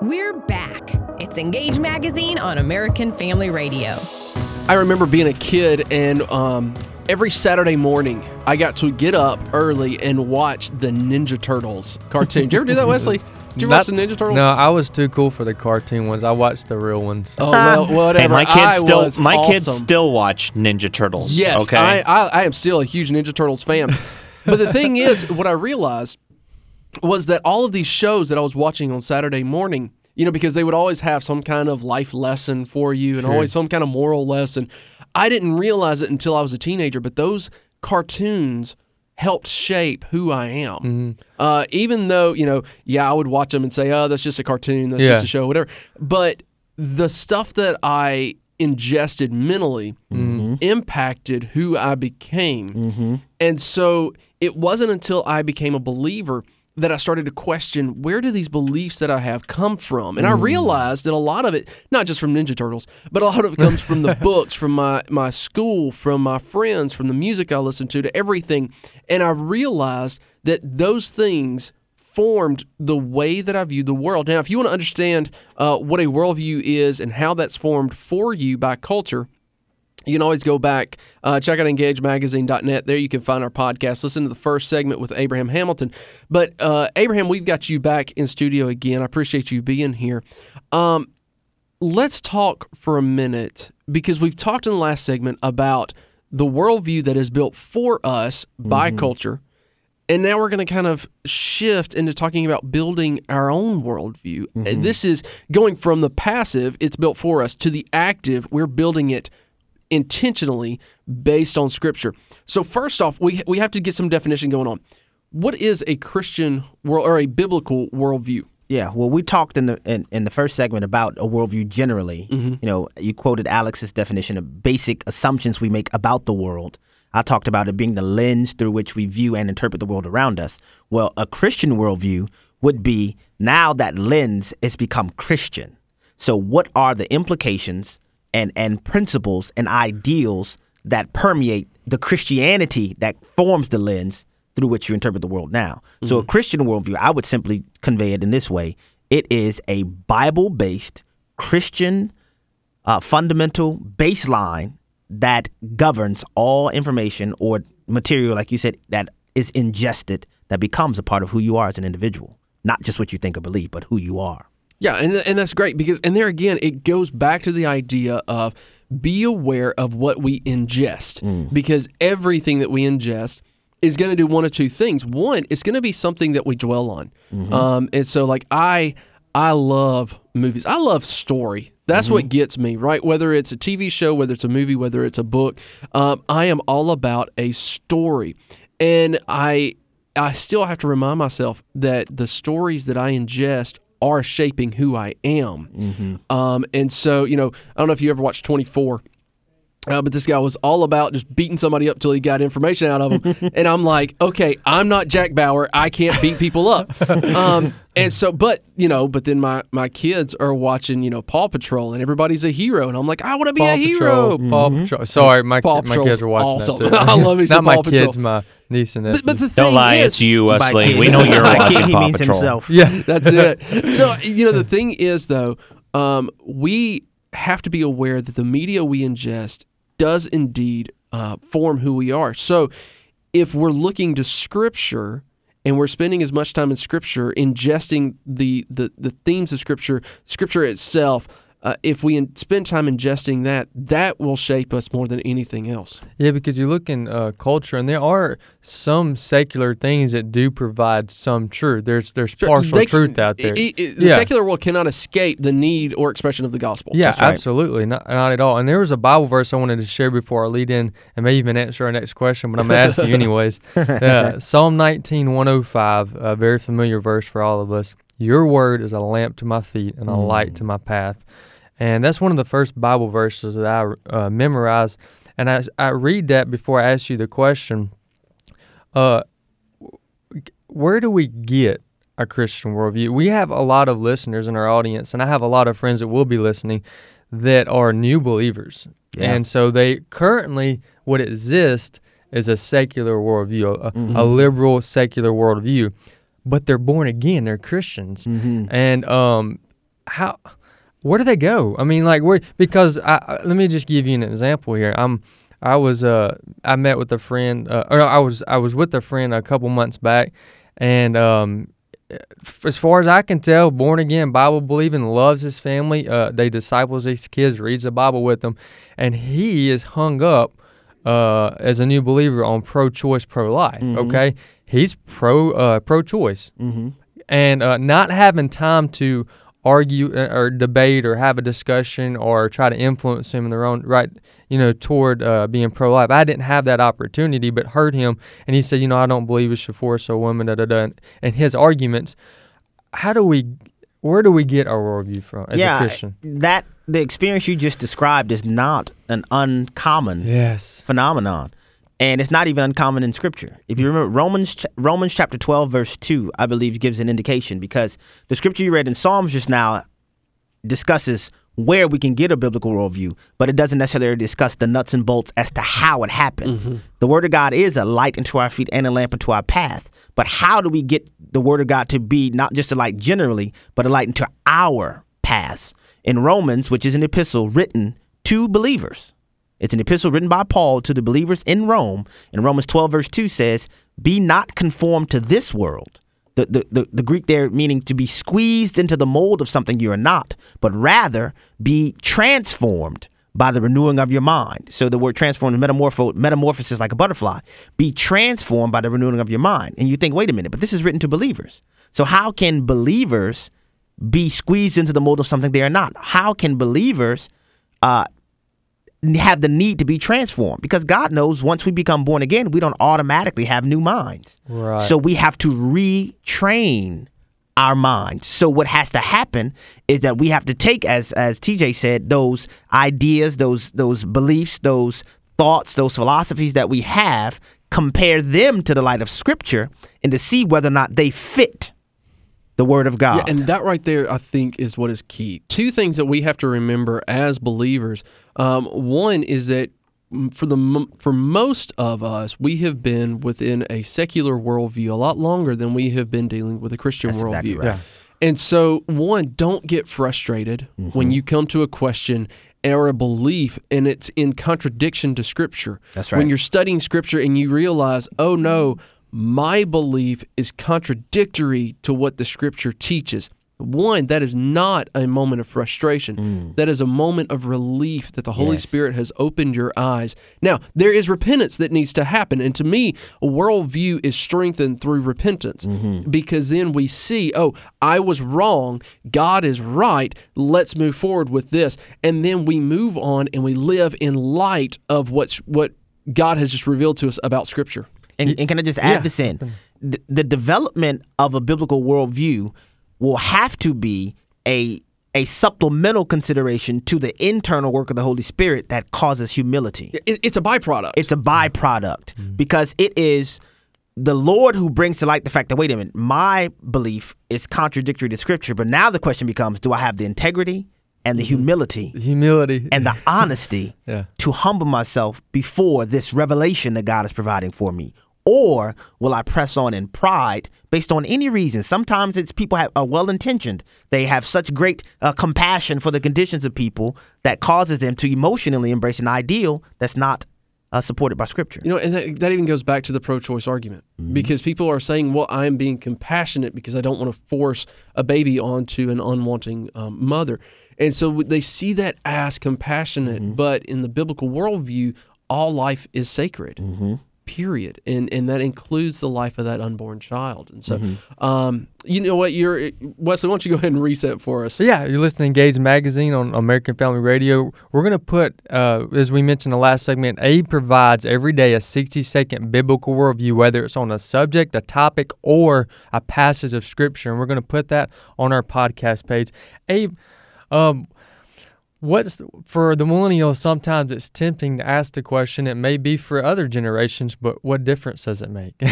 We're back. It's Engage Magazine on American Family Radio. I remember being a kid and um, every Saturday morning I got to get up early and watch the Ninja Turtles cartoon. Did you ever do that, Wesley? Did you watch the Ninja Turtles? No, I was too cool for the cartoon ones. I watched the real ones. Oh well, whatever. Hey, my kids I still was my kids still watch Ninja Turtles. Yes, Okay. I, I, I am still a huge Ninja Turtles fan. but the thing is, what I realized was that all of these shows that I was watching on Saturday morning, you know, because they would always have some kind of life lesson for you and always some kind of moral lesson. I didn't realize it until I was a teenager, but those cartoons helped shape who I am. Mm-hmm. Uh, even though, you know, yeah, I would watch them and say, oh, that's just a cartoon, that's Yeah. just a show, whatever. But the stuff that I ingested mentally mm-hmm. impacted who I became. Mm-hmm. And so it wasn't until I became a believer that I started to question where do these beliefs that I have come from? And I realized that a lot of it, not just from Ninja Turtles, but a lot of it comes from the books, from my, my school, from my friends, from the music I listened to, to everything. And I realized that those things formed the way that I view the world. Now, if you want to understand uh, what a worldview is and how that's formed for you by culture, you can always go back, uh, check out engagemagazine.net. There you can find our podcast. Listen to the first segment with Abraham Hamilton. But, uh, Abraham, we've got you back in studio again. I appreciate you being here. Um, let's talk for a minute because we've talked in the last segment about the worldview that is built for us by culture. And now we're going to kind of shift into talking about building our own worldview. And This is going from the passive, it's built for us, to the active, we're building it intentionally based on Scripture. So, first off, we, we have to get some definition going on. What is a Christian world or a biblical worldview? Yeah, well, we talked in the in, in the first segment about a worldview generally. Mm-hmm. You know, you quoted Alex's definition of basic assumptions we make about the world. I talked about it being the lens through which we view and interpret the world around us. Well, a Christian worldview would be now that lens has become Christian. So, what are the implications and and principles and ideals that permeate the Christianity that forms the lens through which you interpret the world now. So, a Christian worldview, I would simply convey it in this way it is a Bible based Christian uh, fundamental baseline that governs all information or material, like you said, that is ingested that becomes a part of who you are as an individual. Not just what you think or believe, but who you are. Yeah, and, and that's great because, and there again, it goes back to the idea of be aware of what we ingest because everything that we ingest is going to do one of two things. One, it's going to be something that we dwell on. Um, and so, like, I, I love movies. I love story. That's what gets me, right? Whether it's a TV show, whether it's a movie, whether it's a book, um, I am all about a story. And I, I still have to remind myself that the stories that I ingest are shaping who I am. Um, and so, you know, I don't know if you ever watched 24. Uh, but this guy was all about just beating somebody up till he got information out of him, and I'm like, okay, I'm not Jack Bauer. I can't beat people up. Um, and so, but you know, but then my my kids are watching, you know, Paw Patrol, and everybody's a hero, and I'm like, I want to be Paw a hero. Patrol. Paw Patrol. Sorry, my Paw ki- my kids are watching awesome. that too. I love some Not my Paw Patrol. kids, my niece and. But, but the thing Don't lie, is, it's you, Wesley. kid- We know you're by watching kid, he Paw means Patrol. himself. yeah, That's it. So, you know, the thing is, though, um, we have to be aware that the media we ingest does indeed uh, form who we are. So, if we're looking to Scripture and we're spending as much time in Scripture, ingesting the the, the themes of Scripture, Scripture itself, uh, if we in, spend time ingesting that, that will shape us more than anything else. yeah, because you look in uh, culture, and there are some secular things that do provide some truth. There's there's partial truth out there. i- i- the Yeah. secular world cannot escape the need or expression of the gospel. Yeah, right. absolutely. Not, not at all. And there was a Bible verse I wanted to share before I lead in and may even answer our next question, but I'm going to ask you anyways. Uh, Psalm 19, 105, a very familiar verse for all of us. Your word is a lamp to my feet and a light to my path. And that's one of the first Bible verses that I uh, memorized. And I, I read that before I ask you the question. Uh, where do we get a Christian worldview? We have a lot of listeners in our audience, and I have a lot of friends that will be listening that are new believers. Yeah. And so they currently, what exists is a secular worldview, a, Mm-hmm. a liberal secular worldview, but they're born again, they're Christians. Mm-hmm. And um, how where do they go? I mean, like where because I, let me just give you an example here. I'm I was uh I met with a friend uh, or I was I was with a friend a couple months back, and um f- as far as I can tell, born again, Bible believing, loves his family. Uh, they disciples these kids, reads the Bible with them, and he is hung up uh, as a new believer on pro-choice, pro-life. Okay, he's pro uh, pro-choice, Mm-hmm. and uh, not having time to argue uh, or debate or have a discussion or try to influence him in their own right, you know, toward uh, being pro-life. I didn't have that opportunity, but heard him, and he said, you know, I don't believe we should force a woman. Da da da. And- And his arguments. How do we? Where do we get our worldview from as yeah, a Christian? that the experience you just described is not an uncommon Yes. phenomenon, and it's not even uncommon in Scripture. If you remember Romans, Romans chapter twelve, verse two, I believe gives an indication because the scripture you read in Psalms just now discusses where we can get a biblical worldview, but it doesn't necessarily discuss the nuts and bolts as to how it happens. Mm-hmm. The Word of God is a light unto our feet and a lamp unto our path. But how do we get the Word of God to be not just a light generally, but a light into our paths? In Romans, which is an epistle written to believers, it's an epistle written by Paul to the believers in Rome. And Romans 12, verse 2 says, Be not conformed to this world. The, the, the, the Greek there meaning to be squeezed into the mold of something you are not, but rather be transformed by the renewing of your mind. So the word transformed is metamorpho, metamorphosis like a butterfly. Be transformed by the renewing of your mind. And you think, wait a minute, but this is written to believers. So how can believers be squeezed into the mold of something they are not? How can believers uh, have the need to be transformed because God knows once we become born again, we don't automatically have new minds. Right. So we have to retrain our minds. So what has to happen is that we have to take, as as TJ said, those ideas, those those beliefs, those thoughts, those philosophies that we have, compare them to the light of Scripture, and to see whether or not they fit the Word of God. Yeah, and that right there, I think, is what is key. Two things that we have to remember as believers. Um, one is that for the for most of us, we have been within a secular worldview a lot longer than we have been dealing with a Christian That's worldview. exactly right. Yeah. And so, one, don't get frustrated Mm-hmm. when you come to a question or a belief and it's in contradiction to Scripture. That's right. When you're studying Scripture and you realize, oh no, my belief is contradictory to what the Scripture teaches. One, that is not a moment of frustration. That is a moment of relief that the Holy Mm. Yes. Spirit has opened your eyes. Now, there is repentance that needs to happen. And to me, a worldview is strengthened through repentance Mm-hmm. because then we see, oh, I was wrong. God is right. Let's move forward with this. And then we move on and we live in light of what's what God has just revealed to us about Scripture. And, and can I just add yeah. this in? The, the development of a biblical worldview will have to be a a supplemental consideration to the internal work of the Holy Spirit that causes humility. It, it's a byproduct. It's a byproduct mm. because it is the Lord who brings to light the fact that wait a minute, my belief is contradictory to Scripture. But now the question becomes: Do I have the integrity and the mm-hmm. humility Humility. and the honesty Yeah. to humble myself before this revelation that God is providing for me? Or will I press on in pride based on any reason? Sometimes it's people have, are well intentioned. They have such great uh, compassion for the conditions of people that causes them to emotionally embrace an ideal that's not uh, supported by Scripture. You know, and that, that even goes back to the pro-choice argument because people are saying, "Well, I'm being compassionate because I don't want to force a baby onto an unwanting um, mother," and so they see that as compassionate. But in the biblical worldview, all life is sacred. Period, and and that includes the life of that unborn child. And so, um, you know what? You're Wesley. Why don't you go ahead and reset for us? Yeah, you're listening to Engage Magazine on American Family Radio. We're gonna put, uh, as we mentioned in the last segment, Abe provides every day a 60 second biblical worldview, whether it's on a subject, a topic, or a passage of scripture, and we're gonna put that on our podcast page. Abe, um, what's for the millennials? Sometimes it's tempting to ask the question. It may be for other generations, but what difference does it make?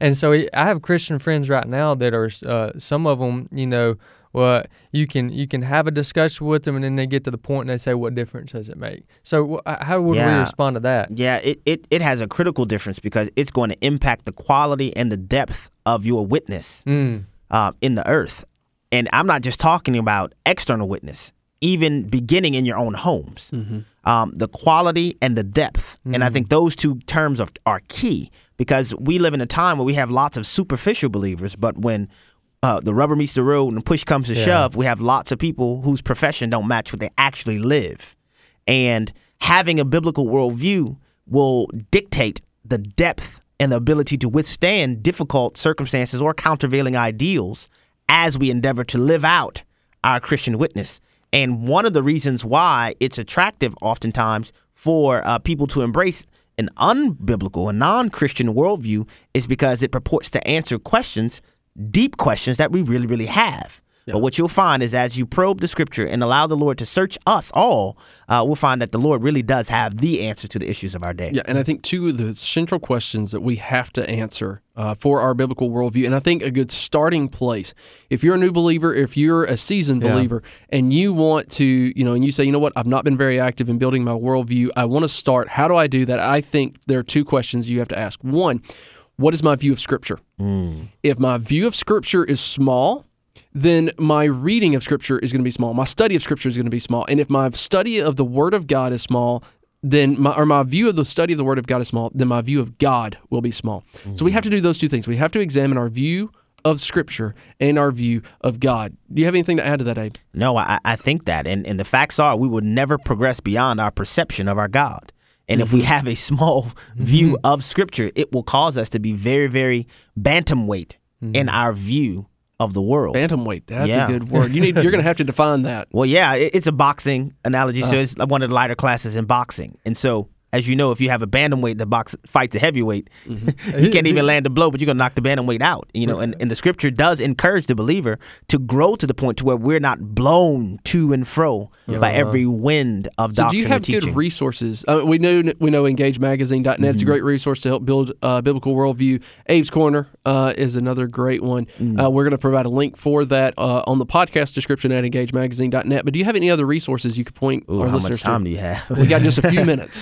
and so I have Christian friends right now that are uh, some of them, you know. Well, you can you can have a discussion with them, and then they get to the point and they say, "What difference does it make?" So, wh- how would we respond to that? Yeah, it, it, it has a critical difference because it's going to impact the quality and the depth of your witness Mm. um, in the earth. And I'm not just talking about external witness, even beginning in your own homes. Um, the quality and the depth. And I think those two terms are, are key because we live in a time where we have lots of superficial believers, but when uh, the rubber meets the road and push comes to shove, we have lots of people whose profession don't match what they actually live. And having a biblical worldview will dictate the depth and the ability to withstand difficult circumstances or countervailing ideals as we endeavor to live out our Christian witness. And one of the reasons why it's attractive oftentimes for uh, people to embrace an unbiblical, a non Christian worldview is because it purports to answer questions, deep questions that we really, really have. But what you'll find is as you probe the scripture and allow the Lord to search us all, uh, we'll find that the Lord really does have the answer to the issues of our day. Yeah, and I think two of the central questions that we have to answer uh, for our biblical worldview, and I think a good starting place, if you're a new believer, if you're a seasoned Yeah. believer, and you want to, you know, and you say, you know what, I've not been very active in building my worldview, I want to start. How do I do that? I think there are two questions you have to ask. One, what is my view of Scripture? If my view of Scripture is small, then my reading of Scripture is going to be small. My study of Scripture is going to be small. And if my study of the Word of God is small, then my, or my view of the study of the Word of God is small, then my view of God will be small. So we mm. have to do those two things. We have to examine our view of Scripture and our view of God. Do you have anything to add to that, Abe? No, I, I think that. And, and the facts are we will never progress beyond our perception of our God. And if we mm-hmm. have a small mm-hmm. view of Scripture, it will cause us to be very, very bantamweight in mm-hmm. our view of the world. Bantamweight. That's Yeah. a good word. You need. You're going to have to define that. Well, yeah, it- it's a boxing analogy. So uh-huh. it's one of the lighter classes in boxing. And so, as you know, if you have a bantamweight that box fights a heavyweight, you can't even land a blow, but you're gonna knock the bantamweight out. You know, and, and the scripture does encourage the believer to grow to the point to where we're not blown to and fro by every wind of So do you have good resources? Uh, we know we know EngageMagazine.net. It's a great resource to help build uh, biblical worldview. Abe's Corner uh, is another great one. Uh, we're going to provide a link for that uh, on the podcast description at EngageMagazine.net. But do you have any other resources you could point Ooh, our how much listeners time to? do you have? We got just a few minutes.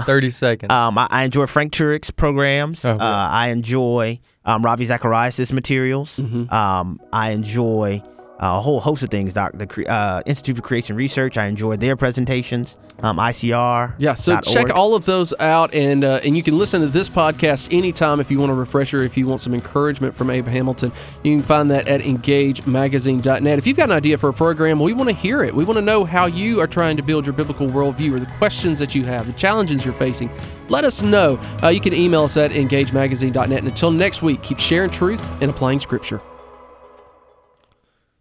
30, 30 seconds. Um, I, I enjoy Frank Turek's programs. Oh, uh, I enjoy um, Ravi Zacharias' materials. Mm-hmm. Um, I enjoy uh, a whole host of things. Doc, the uh, Institute for Creation Research. I enjoy their presentations. Um, ICR. Yeah, so check all of those out, and uh, and you can listen to this podcast anytime if you want a refresher, if you want some encouragement from Abe Hamilton. You can find that at engagemagazine.net. If you've got an idea for a program, we want to hear it. We want to know how you are trying to build your biblical worldview or the questions that you have, the challenges you're facing. Let us know. Uh, you can email us at engagemagazine.net. And until next week, keep sharing truth and applying Scripture.